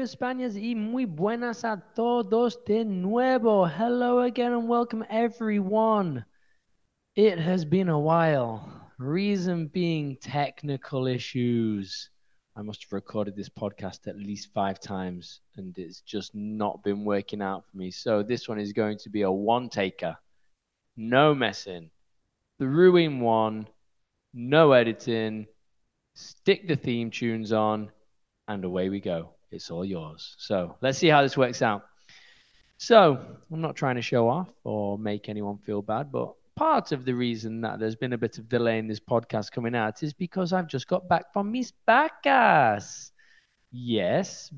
Españas y muy buenas a todos de nuevo. Hello again and welcome everyone. It has been a while. Reason being technical issues. I must have recorded this podcast at least five times and it's just not been working out for me. So this one is going to be a one taker. No messing. The Ruin one. No editing. Stick the theme tunes on and away we go it's all yours. So let's see how this works out. So I'm not trying to show off or make anyone feel bad, but part of the reason that there's been a bit of delay in this podcast coming out is because I've just got back from Miss Vacas. Yes,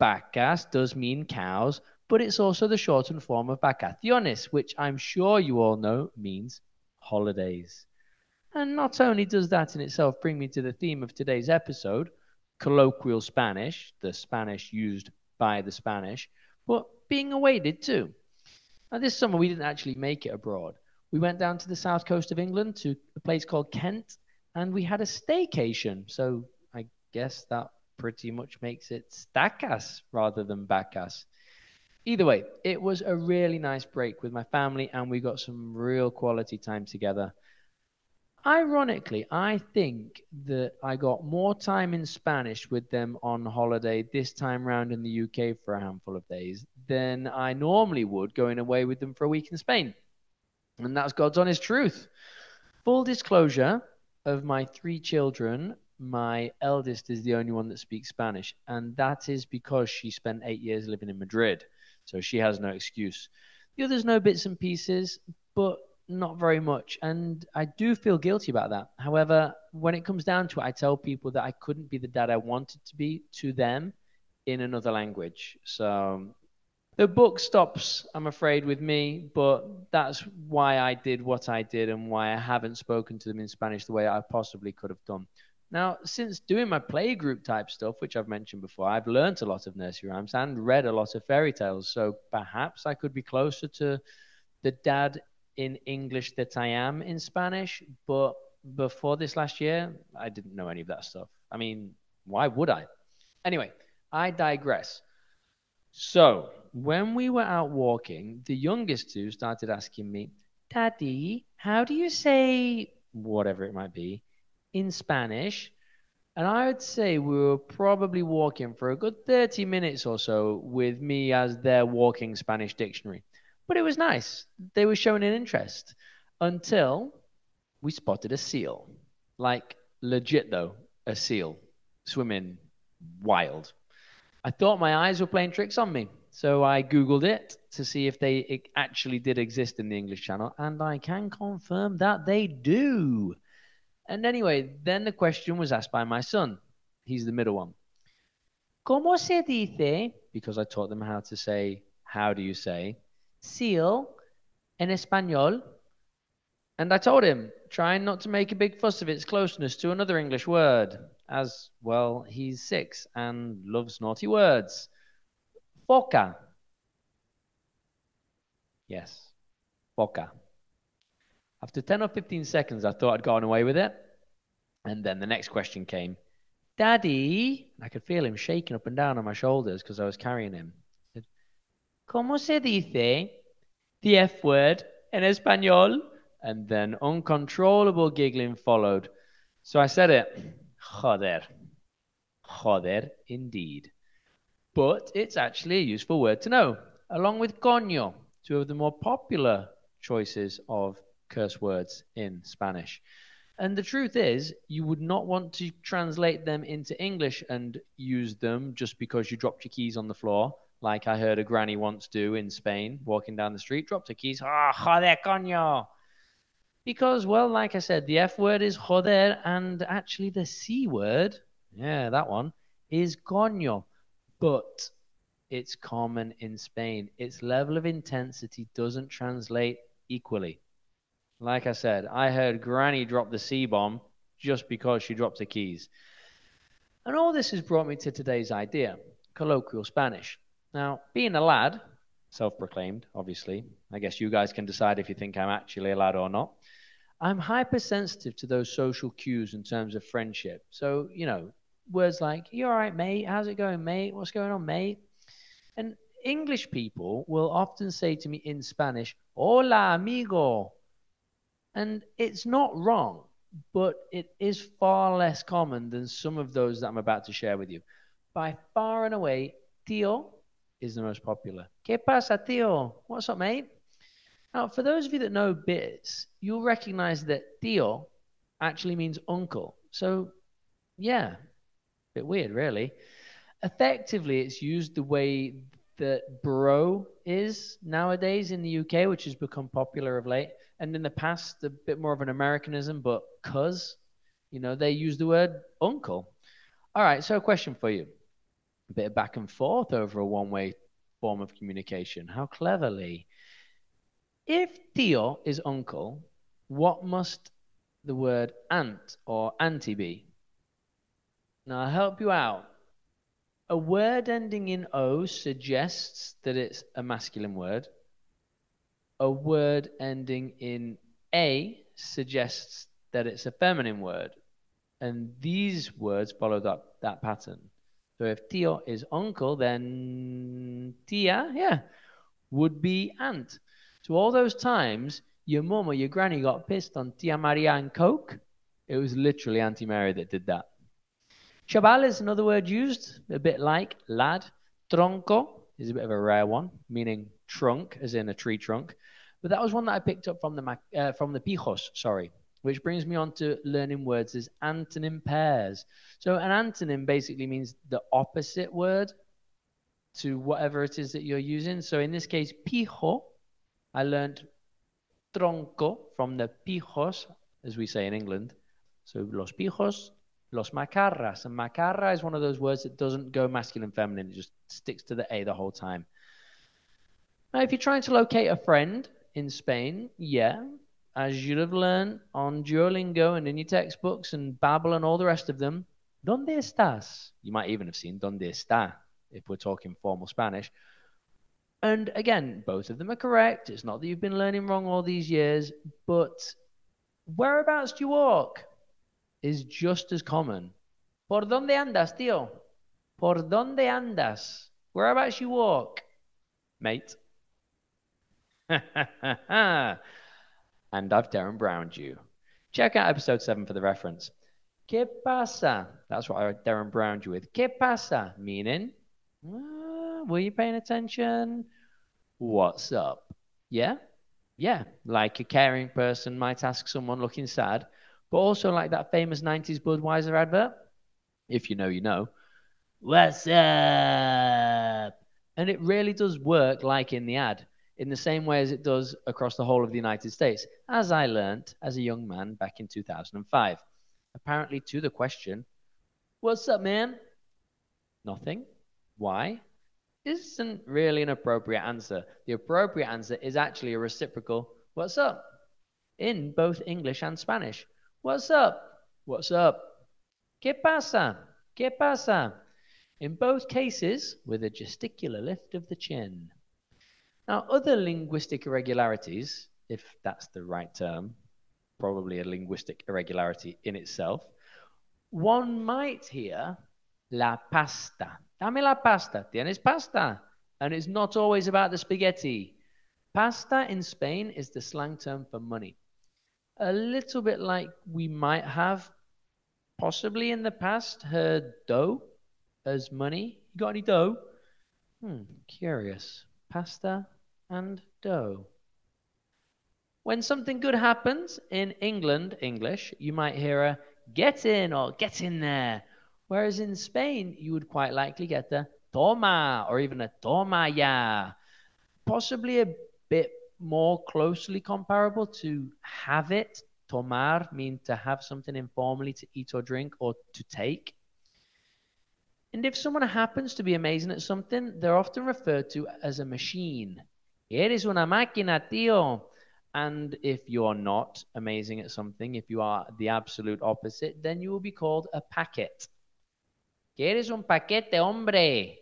Vacas does mean cows, but it's also the shortened form of vacaciones, which I'm sure you all know means holidays. And not only does that in itself bring me to the theme of today's episode, colloquial Spanish, the Spanish used by the Spanish, but being away did too. Now, this summer we didn't actually make it abroad. We went down to the south coast of England to a place called Kent, and we had a staycation. So I guess that pretty much makes it stacas rather than vacas. Either way, it was a really nice break with my family, and we got some real quality time together. Ironically, I think that I got more time in Spanish with them on holiday this time round in the UK for a handful of days than I normally would going away with them for a week in Spain. And that's God's honest truth. Full disclosure of my three children, my eldest is the only one that speaks Spanish, and that is because she spent eight years living in Madrid. So she has no excuse. The others know bits and pieces, but not very much. And I do feel guilty about that. However, when it comes down to it, I tell people that I couldn't be the dad I wanted to be to them in another language. So the book stops, I'm afraid, with me, but that's why I did what I did and why I haven't spoken to them in Spanish the way I possibly could have done. Now, since doing my playgroup type stuff, which I've mentioned before, I've learned a lot of nursery rhymes and read a lot of fairy tales. So perhaps I could be closer to the dad in English that I am in Spanish, but before this last year, I didn't know any of that stuff. I mean, why would I? Anyway, I digress. So, when we were out walking, the youngest two started asking me, Daddy, how do you say whatever it might be in Spanish? And I would say we were probably walking for a good 30 minutes or so with me as their walking Spanish dictionary. But it was nice. They were showing an interest until we spotted a seal. Like, legit though, a seal swimming wild. I thought my eyes were playing tricks on me. So I Googled it to see if they actually did exist in the English channel, and I can confirm that they do. And anyway, then the question was asked by my son. He's the middle one. ¿Cómo se dice? Because I taught them how to say, how do you say? Seal in Espanol. And I told him, trying not to make a big fuss of its closeness to another English word, as well, he's six and loves naughty words. Foca. Yes, foca. After 10 or 15 seconds, I thought I'd gone away with it. And then the next question came Daddy. I could feel him shaking up and down on my shoulders because I was carrying him. ¿Cómo se dice the F word in español? And then uncontrollable giggling followed. So I said it. Joder. Joder, indeed. But it's actually a useful word to know, along with coño, two of the more popular choices of curse words in Spanish. And the truth is, you would not want to translate them into English and use them just because you dropped your keys on the floor like I heard a granny once do in Spain, walking down the street, dropped her keys. Ah, oh, joder, coño. Because, well, like I said, the F word is joder, and actually the C word, yeah, that one, is coño, but it's common in Spain. Its level of intensity doesn't translate equally. Like I said, I heard Granny drop the C bomb just because she dropped the keys. And all this has brought me to today's idea colloquial Spanish. Now, being a lad, self proclaimed, obviously, I guess you guys can decide if you think I'm actually a lad or not. I'm hypersensitive to those social cues in terms of friendship. So, you know, words like, you all right, mate? How's it going, mate? What's going on, mate? And English people will often say to me in Spanish, hola, amigo. And it's not wrong, but it is far less common than some of those that I'm about to share with you. By far and away, tío is the most popular. ¿Qué pasa, tío? What's up, mate? Now, for those of you that know bits, you'll recognize that tío actually means uncle. So, yeah, bit weird, really. Effectively, it's used the way that bro is nowadays in the UK, which has become popular of late. And in the past, a bit more of an Americanism, but cuz, you know, they use the word uncle. All right, so a question for you. A bit of back and forth over a one way form of communication. How cleverly. If tío is uncle, what must the word aunt or auntie be? Now, I'll help you out. A word ending in O suggests that it's a masculine word. A word ending in A suggests that it's a feminine word. And these words follow that, that pattern. So if tío is uncle, then tía, yeah, would be aunt. So all those times your mum or your granny got pissed on Tia Maria and Coke, it was literally Auntie Mary that did that. Chaval is another word used, a bit like lad. Tronco is a bit of a rare one, meaning trunk, as in a tree trunk. But that was one that I picked up from the uh, from the Pijos, sorry, which brings me on to learning words as antonym pairs. So an antonym basically means the opposite word to whatever it is that you're using. So in this case, pijo, I learned tronco from the pijos, as we say in England. So los pijos Los macarras. And macarra is one of those words that doesn't go masculine feminine. It just sticks to the A the whole time. Now, if you're trying to locate a friend in Spain, yeah, as you'd have learned on Duolingo and in your textbooks and Babbel and all the rest of them, ¿Dónde estás? You might even have seen ¿Dónde está? if we're talking formal Spanish. And again, both of them are correct. It's not that you've been learning wrong all these years, but whereabouts do you walk? is just as common. ¿Por dónde andas, tío? ¿Por dónde andas? Whereabouts you walk, mate? and I've Derren Browned you. Check out episode 7 for the reference. ¿Qué pasa? That's what I Derren Browned you with. ¿Qué pasa? Meaning, uh, were you paying attention? What's up? Yeah? Yeah. Like a caring person might ask someone looking sad, but also like that famous 90s Budweiser advert. If you know, you know. What's up? And it really does work like in the ad, in the same way as it does across the whole of the United States, as I learnt as a young man back in 2005. Apparently, to the question, What's up, man? Nothing. Why? Isn't really an appropriate answer. The appropriate answer is actually a reciprocal, What's up? in both English and Spanish. What's up? What's up? ¿Qué pasa? ¿Qué pasa? In both cases, with a gesticular lift of the chin. Now, other linguistic irregularities, if that's the right term, probably a linguistic irregularity in itself, one might hear la pasta. Dame la pasta. Tienes pasta. And it's not always about the spaghetti. Pasta in Spain is the slang term for money a little bit like we might have possibly in the past heard dough as money. You got any dough? Hmm, curious. Pasta and dough. When something good happens in England, English, you might hear a get in or get in there. Whereas in Spain, you would quite likely get the toma or even a toma ya. Possibly a bit more closely comparable to have it. Tomar means to have something informally to eat or drink or to take. And if someone happens to be amazing at something, they're often referred to as a machine. Eres una máquina, tío. And if you're not amazing at something, if you are the absolute opposite, then you will be called a packet. Eres un paquete, hombre.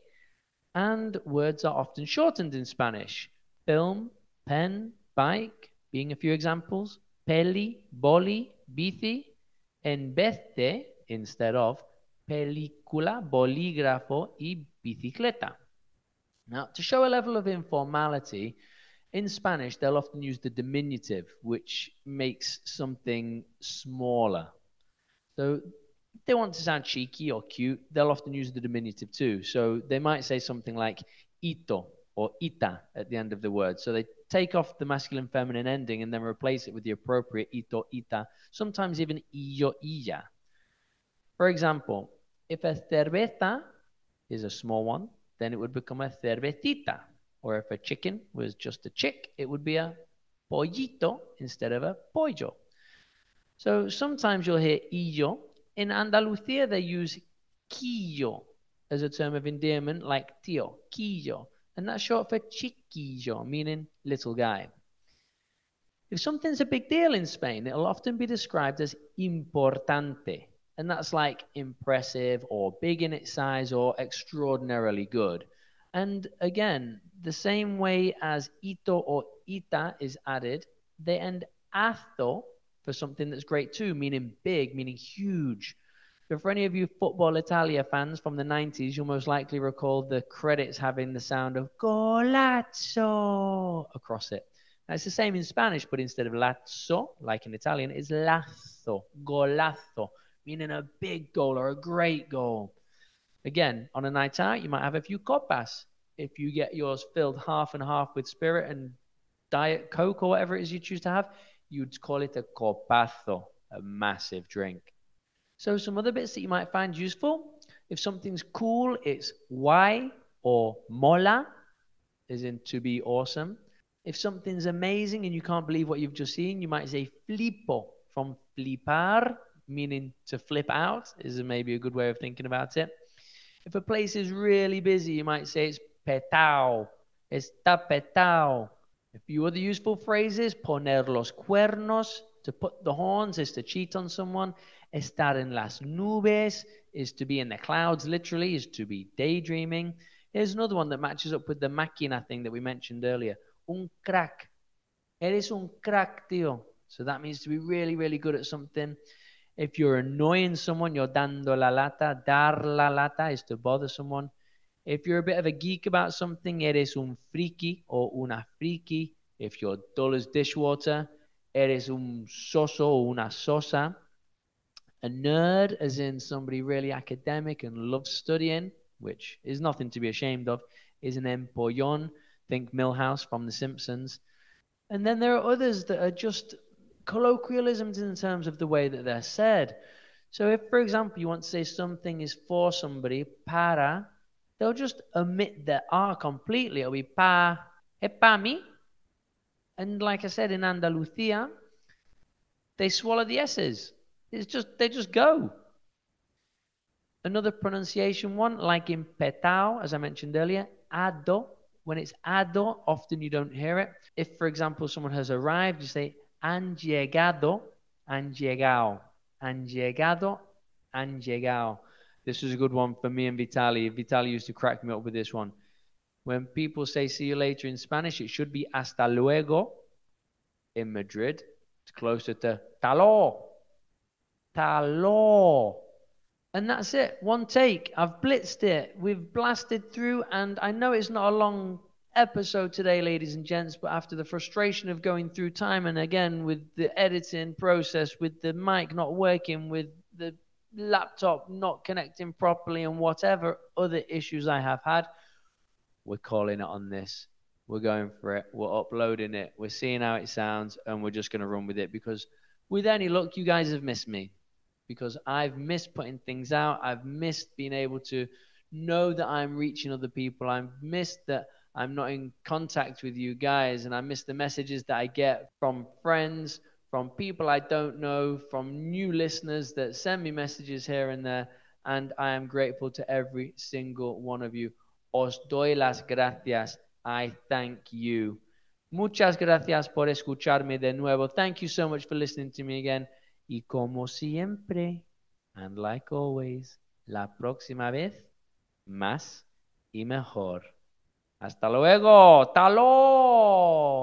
And words are often shortened in Spanish. Film, pen, bike, being a few examples. Peli, boli, bici. En vez de, instead of, película, bolígrafo y bicicleta. Now, to show a level of informality, in Spanish, they'll often use the diminutive, which makes something smaller. So if they want to sound cheeky or cute, they'll often use the diminutive too. So they might say something like ito or ita at the end of the word. So they take off the masculine feminine ending and then replace it with the appropriate ito, ita, sometimes even iyo, iya. For example, if a cerveza is a small one, then it would become a cervecita. Or if a chicken was just a chick, it would be a pollito instead of a pollo. So sometimes you'll hear illo in Andalusia, they use quillo as a term of endearment, like tío, quillo, and that's short for chiquillo, meaning little guy. If something's a big deal in Spain, it'll often be described as importante, and that's like impressive or big in its size or extraordinarily good. And again, the same way as ito or ita is added, they end azo for something that's great too, meaning big, meaning huge. But for any of you Football Italia fans from the 90s, you'll most likely recall the credits having the sound of golazzo across it. Now, it's the same in Spanish, but instead of lazzo, like in Italian, it's lazo, golazo, meaning a big goal or a great goal. Again, on a night out, you might have a few copas. If you get yours filled half and half with spirit and diet coke or whatever it is you choose to have, you'd call it a copazo, a massive drink. So some other bits that you might find useful. If something's cool, it's guay or mola, is in to be awesome. If something's amazing and you can't believe what you've just seen, you might say flipo from flipar, meaning to flip out, is maybe a good way of thinking about it. If a place is really busy, you might say it's petao, está petao, a few other useful phrases, poner los cuernos, to put the horns is to cheat on someone. Estar en las nubes is to be in the clouds, literally, is to be daydreaming. Here's another one that matches up with the máquina thing that we mentioned earlier. Un crack. Eres un crack, tío. So that means to be really, really good at something. If you're annoying someone, you're dando la lata. Dar la lata is to bother someone. If you're a bit of a geek about something, eres un friki or una friki. If you're dull as dishwater, eres un soso or una sosa. A nerd, as in somebody really academic and loves studying, which is nothing to be ashamed of, is an empollon. Think Milhouse from The Simpsons. And then there are others that are just colloquialisms in terms of the way that they're said. So if, for example, you want to say something is for somebody, para they'll just omit the R ah completely. It'll be pa, e pa mi. And like I said, in Andalusia, they swallow the S's. It's just, they just go. Another pronunciation one, like in petao, as I mentioned earlier, ado. When it's ado, often you don't hear it. If, for example, someone has arrived, you say han llegado, han llegado, han llegado, han llegado. This was a good one for me and Vitali. Vitali used to crack me up with this one. When people say see you later in Spanish, it should be hasta luego in Madrid. It's closer to talo. Talo. And that's it. One take. I've blitzed it. We've blasted through, and I know it's not a long episode today, ladies and gents, but after the frustration of going through time and again with the editing process, with the mic not working, with the laptop not connecting properly and whatever other issues I have had, we're calling it on this. We're going for it. We're uploading it. We're seeing how it sounds and we're just going to run with it because with any luck, you guys have missed me because I've missed putting things out. I've missed being able to know that I'm reaching other people. I've missed that I'm not in contact with you guys and I miss the messages that I get from friends, from people I don't know, from new listeners that send me messages here and there. and I am grateful to every single one of you. Os doy las gracias. I thank you. Muchas gracias por escucharme de nuevo. Thank you so much for listening to me again. Y como siempre, and like always, la próxima vez, más y mejor. Hasta luego. Talo.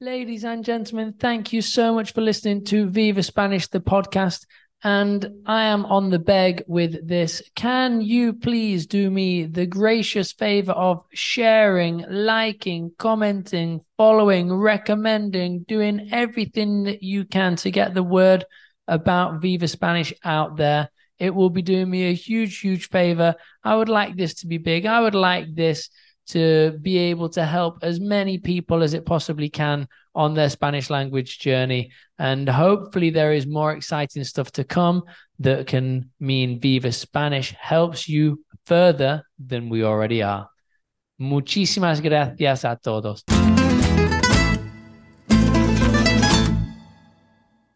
Ladies and gentlemen, thank you so much for listening to Viva Spanish, the podcast. And I am on the beg with this. Can you please do me the gracious favor of sharing, liking, commenting, following, recommending, doing everything that you can to get the word about Viva Spanish out there? It will be doing me a huge, huge favor. I would like this to be big. I would like this to be able to help as many people as it possibly can on their Spanish language journey. And hopefully, there is more exciting stuff to come that can mean Viva Spanish helps you further than we already are. Muchísimas gracias a todos.